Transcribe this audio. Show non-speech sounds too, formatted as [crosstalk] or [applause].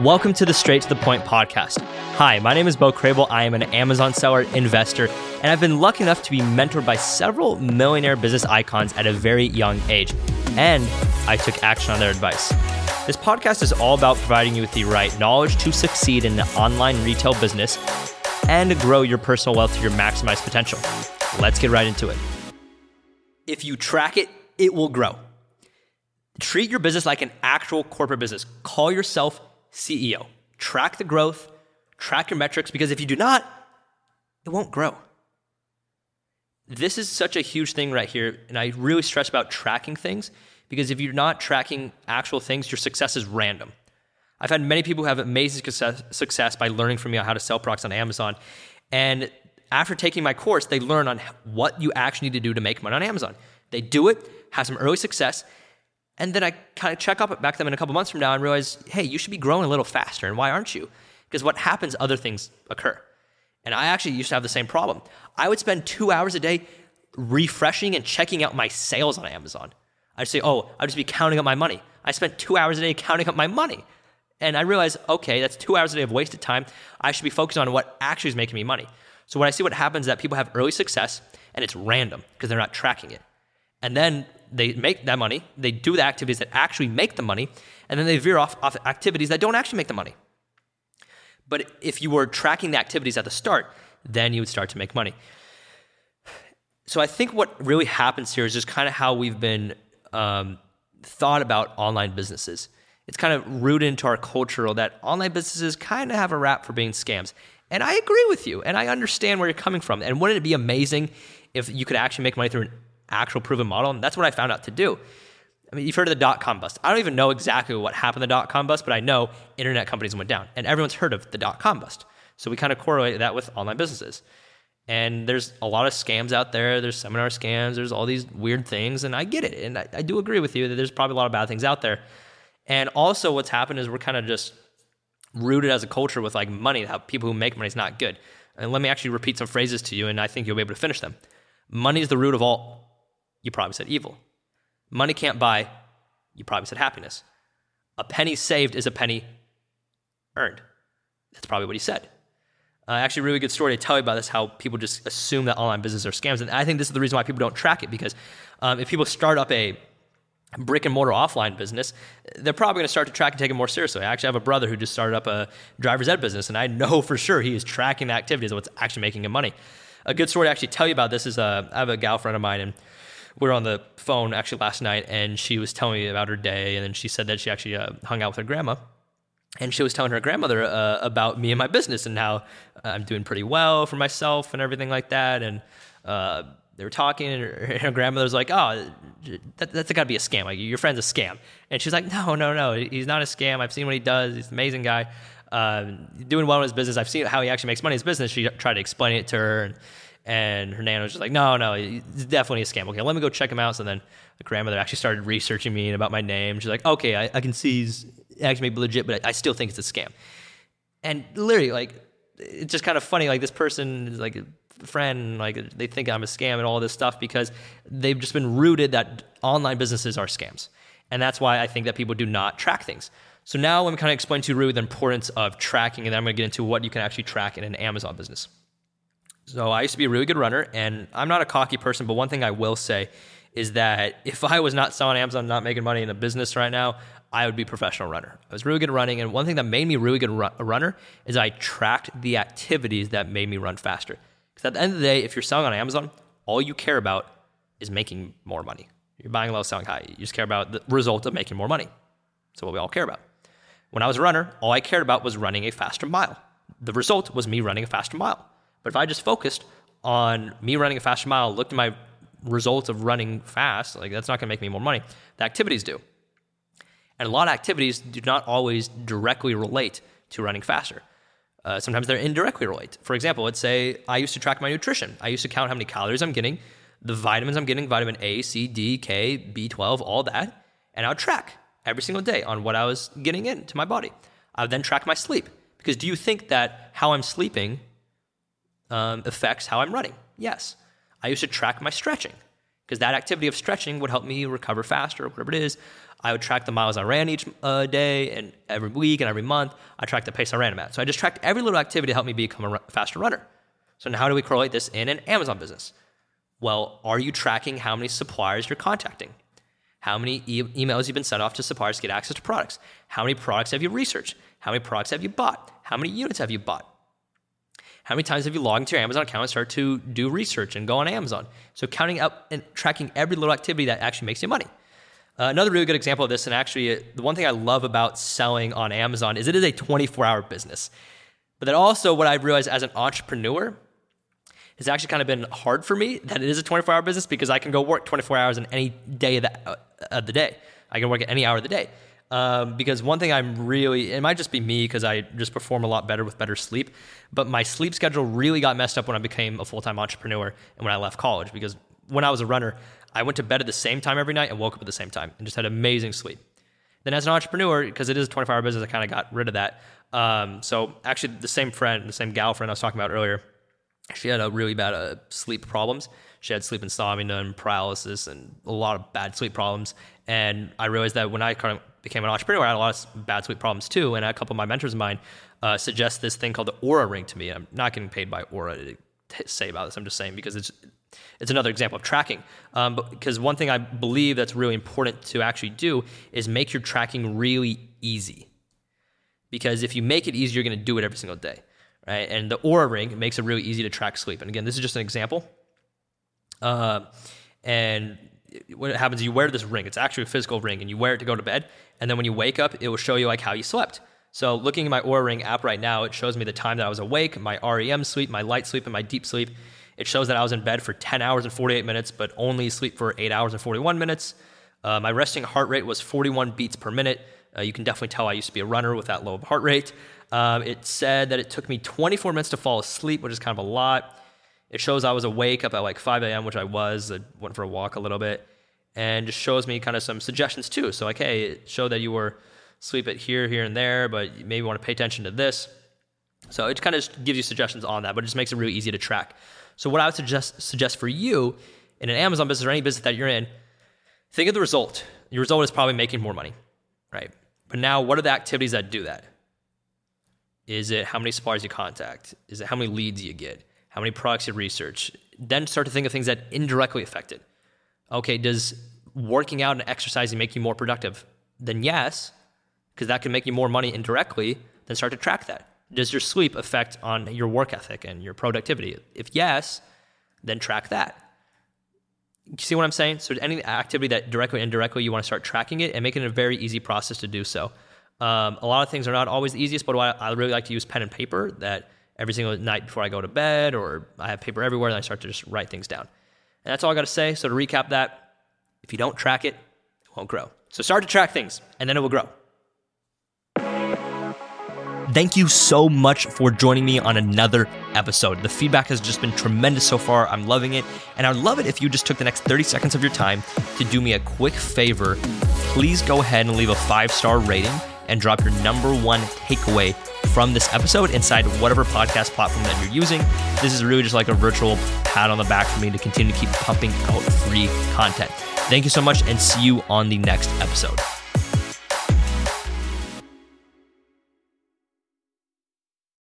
Welcome to the Straight to the Point podcast. Hi, my name is Bo Crable. I am an Amazon seller, investor, and I've been lucky enough to be mentored by several millionaire business icons at a very young age, and I took action on their advice. This podcast is all about providing you with the right knowledge to succeed in the online retail business and grow your personal wealth to your maximized potential. Let's get right into it. If you track it, it will grow. Treat your business like an actual corporate business. Call yourself CEO. Track the growth, track your metrics, because if you do not, it won't grow. This is such a huge thing right here. And I really stress about tracking things because if you're not tracking actual things, your success is random. I've had many people who have amazing success, by learning from me on how to sell products on Amazon. And after taking my course, they learn on what you actually need to do to make money on Amazon. They do it, have some early success, and then I kind of check up back them in a couple months from now and realize, hey, you should be growing a little faster. And why aren't you? Because what happens, other things occur. And I actually used to have the same problem. I would spend two hours a day refreshing and checking out my sales on Amazon. I'd say, oh, I'd just be counting up my money. I spent two hours a day counting up my money. And I realized, okay, that's two hours a day of wasted time. I should be focused on what actually is making me money. So when I see what happens that people have early success and it's random because they're not tracking it. And then they make that money, they do the activities that actually make the money, and then they veer off, off activities that don't actually make the money. But if you were tracking the activities at the start, then you would start to make money. So I think what really happens here is just kind of how we've been um, thought about online businesses. It's kind of rooted into our culture that online businesses kind of have a rap for being scams. And I agree with you, and I understand where you're coming from. And wouldn't it be amazing if you could actually make money through an actual proven model. And that's what I found out to do. I mean, you've heard of the dot com bust. I don't even know exactly what happened to the dot com bust, but I know internet companies went down, and everyone's heard of the dot com bust. So we kind of correlate that with online businesses. And there's a lot of scams out there. There's seminar scams. There's all these weird things, and I get it. And I, I do agree with you that there's probably a lot of bad things out there. And also, what's happened is we're kind of just rooted as a culture with like money. How people who make money is not good. And let me actually repeat some phrases to you, and I think you'll be able to finish them. Money is the root of all you probably said evil. Money can't buy, you probably said happiness. A penny saved is a penny earned. That's probably what he said. Uh, actually, a really good story to tell you about this how people just assume that online businesses are scams. And I think this is the reason why people don't track it because um, if people start up a brick and mortar offline business, they're probably going to start to track and take it more seriously. I actually have a brother who just started up a driver's ed business, and I know [laughs] for sure he is tracking the activities of what's actually making him money. A good story to actually tell you about this is uh, I have a gal friend of mine, and we were on the phone actually last night, and she was telling me about her day, and then she said that she actually uh, hung out with her grandma, and she was telling her grandmother uh, about me and my business and how I'm doing pretty well for myself and everything like that, and uh, they were talking, and her, her grandmother's like, "Oh, that, that's got to be a scam. Like your friend's a scam." And she's like, "No, no, no. He's not a scam. I've seen what he does. He's an amazing guy, uh, doing well in his business. I've seen how he actually makes money in his business." She tried to explain it to her, and and her nana was just like, no, no, it's definitely a scam. Okay, let me go check him out. So then the grandmother actually started researching me and about my name. She's like, okay, I, I can see he's actually maybe legit, but I, I, still think it's a scam. And literally, like, it's just kind of funny. Like, this person is like a friend, like, they think I'm a scam and all this stuff because they've just been rooted that online businesses are scams. And that's why I think that people do not track things. So now i'm kind of explain to you really the importance of tracking, and then I'm going to get into what you can actually track in an Amazon business. So I used to be a really good runner, and I'm not a cocky person, but one thing I will say is that [laughs] if I was not selling Amazon, not making money in a business right now, I would be a professional runner. I was really good at running, and one thing that made me a really good runner is I tracked the activities that made me run faster. Because at the end of the day, if you're selling on Amazon, all you care about is making more money. You're buying low, selling high. You just care about the result of making more money. That's what we all care about. When I was a runner, all I cared about was running a faster mile. The result was me running a faster mile. But if I just focused on me running a faster mile, looked at my results of running fast, like that's not going to make me more money. The activities do. And a lot of activities do not always directly relate to running faster. Uh, sometimes they're indirectly related. For example, let's say I used to track my nutrition. I used to count how many calories I'm getting, the vitamins I'm getting, vitamin A, C, D, K, B12, all that, and I would track every single day on what I was getting into my body. I would then track my sleep. Because do you think that how I'm sleeping um, affects how I'm running. Yes. I used to track my stretching. because that activity of stretching would help me recover faster, or whatever it is. I would track the miles I ran each uh, day and every week and every month. I tracked the pace I ran them at. So I just tracked every little activity to help me become a faster runner. So now how do we correlate this in an Amazon business? Well, are you tracking how many suppliers you're contacting? How many e- emails you've been sent off to suppliers to get access to products? How many products have you researched? How many products have you bought? How many units have you bought? How many times have you logged into your Amazon account and start to do research and go on Amazon? So counting up and tracking every little activity that actually makes you money. Uh, another really good example of this, and actually uh, the one thing I love about selling on Amazon is it is a 24-hour business. But then also what I've realized as an entrepreneur has actually kind of been hard for me that it is a 24-hour business because I can go work 24 hours in any day of the, uh, of the day. I can work at any hour of the day. Um, because one thing I'm really, it might just be me because I just perform a lot better with better sleep, but my sleep schedule really got messed up when I became a full time entrepreneur and when I left college. Because when I was a runner, I went to bed at the same time every night and woke up at the same time and just had amazing sleep. Then as an entrepreneur, because it is a 24 hour business, I kind of got rid of that. Um, so actually, the same friend, the same gal friend I was talking about earlier, she had a really bad uh, sleep problems. She had sleep insomnia and paralysis and a lot of bad sleep problems. And I realized that when I kind of became an entrepreneur, I had a lot of bad sleep problems too. And a couple of my mentors of mine uh, suggest this thing called the Oura Ring to me. I'm not getting paid by Oura to say about this. I'm just saying because it's it's another example of tracking. Um, because one thing I believe that's really important to actually do is make your tracking really easy. Because if you make it easy, you're going to do it every single day, right? And the Oura Ring makes it really easy to track sleep. And again, this is just an example. Uh, and what happens is you wear this ring. It's actually a physical ring and you wear it to go to bed. And then when you wake up it will show you like how you slept. So looking at my Oura ring app right now it shows me the time that i was awake my rem sleep my light sleep and my deep sleep. It shows that i was in bed for 10 hours and 48 minutes but only sleep for 8 hours and 41 minutes. Uh, my resting heart rate was 41 beats per minute. Uh, you can definitely tell i used to be a runner with that low heart rate um, it said that it took me 24 minutes to fall asleep which is kind of a lot it shows I was awake up at like 5 a.m., which I was. I went for a walk a little bit, and just shows me kind of some suggestions too. So like, hey, it showed that you were sleep it here, here, and there, but you maybe want to pay attention to this. So it kind of gives you suggestions on that, but it just makes it really easy to track. So what I would suggest suggest for you in an Amazon business or any business that you're in, think of the result. Your result is probably making more money, right? But now, what are the activities that do that? Is it how many suppliers you contact? Is it how many leads you get? how many products you research. Then start to think of things that indirectly affect it. Okay, does working out and exercising make you more productive? Then yes, because that can make you more money indirectly. Then start to track that. Does your sleep affect on your work ethic and your productivity? If yes, then track that. You see what I'm saying? So any activity that directly or indirectly you want to start tracking it and making it a very easy process to do so. Um, a lot of things are not always the easiest, but I really like to use pen and paper that every single night before I go to bed, or I have paper everywhere, and I start to just write things down. And that's all I got to say. So to recap that, if you don't track it, it won't grow. So start to track things, and then it will grow. Thank you so much for joining me on another episode. The feedback has just been tremendous so far. I'm loving it. And I'd love it if you just took the next 30 seconds of your time to do me a quick favor. Please go ahead and leave a five star rating and drop your number one takeaway from this episode inside whatever podcast platform that you're using. This is really just like a virtual pat on the back for me to continue to keep pumping out free content. Thank you so much and see you on the next episode.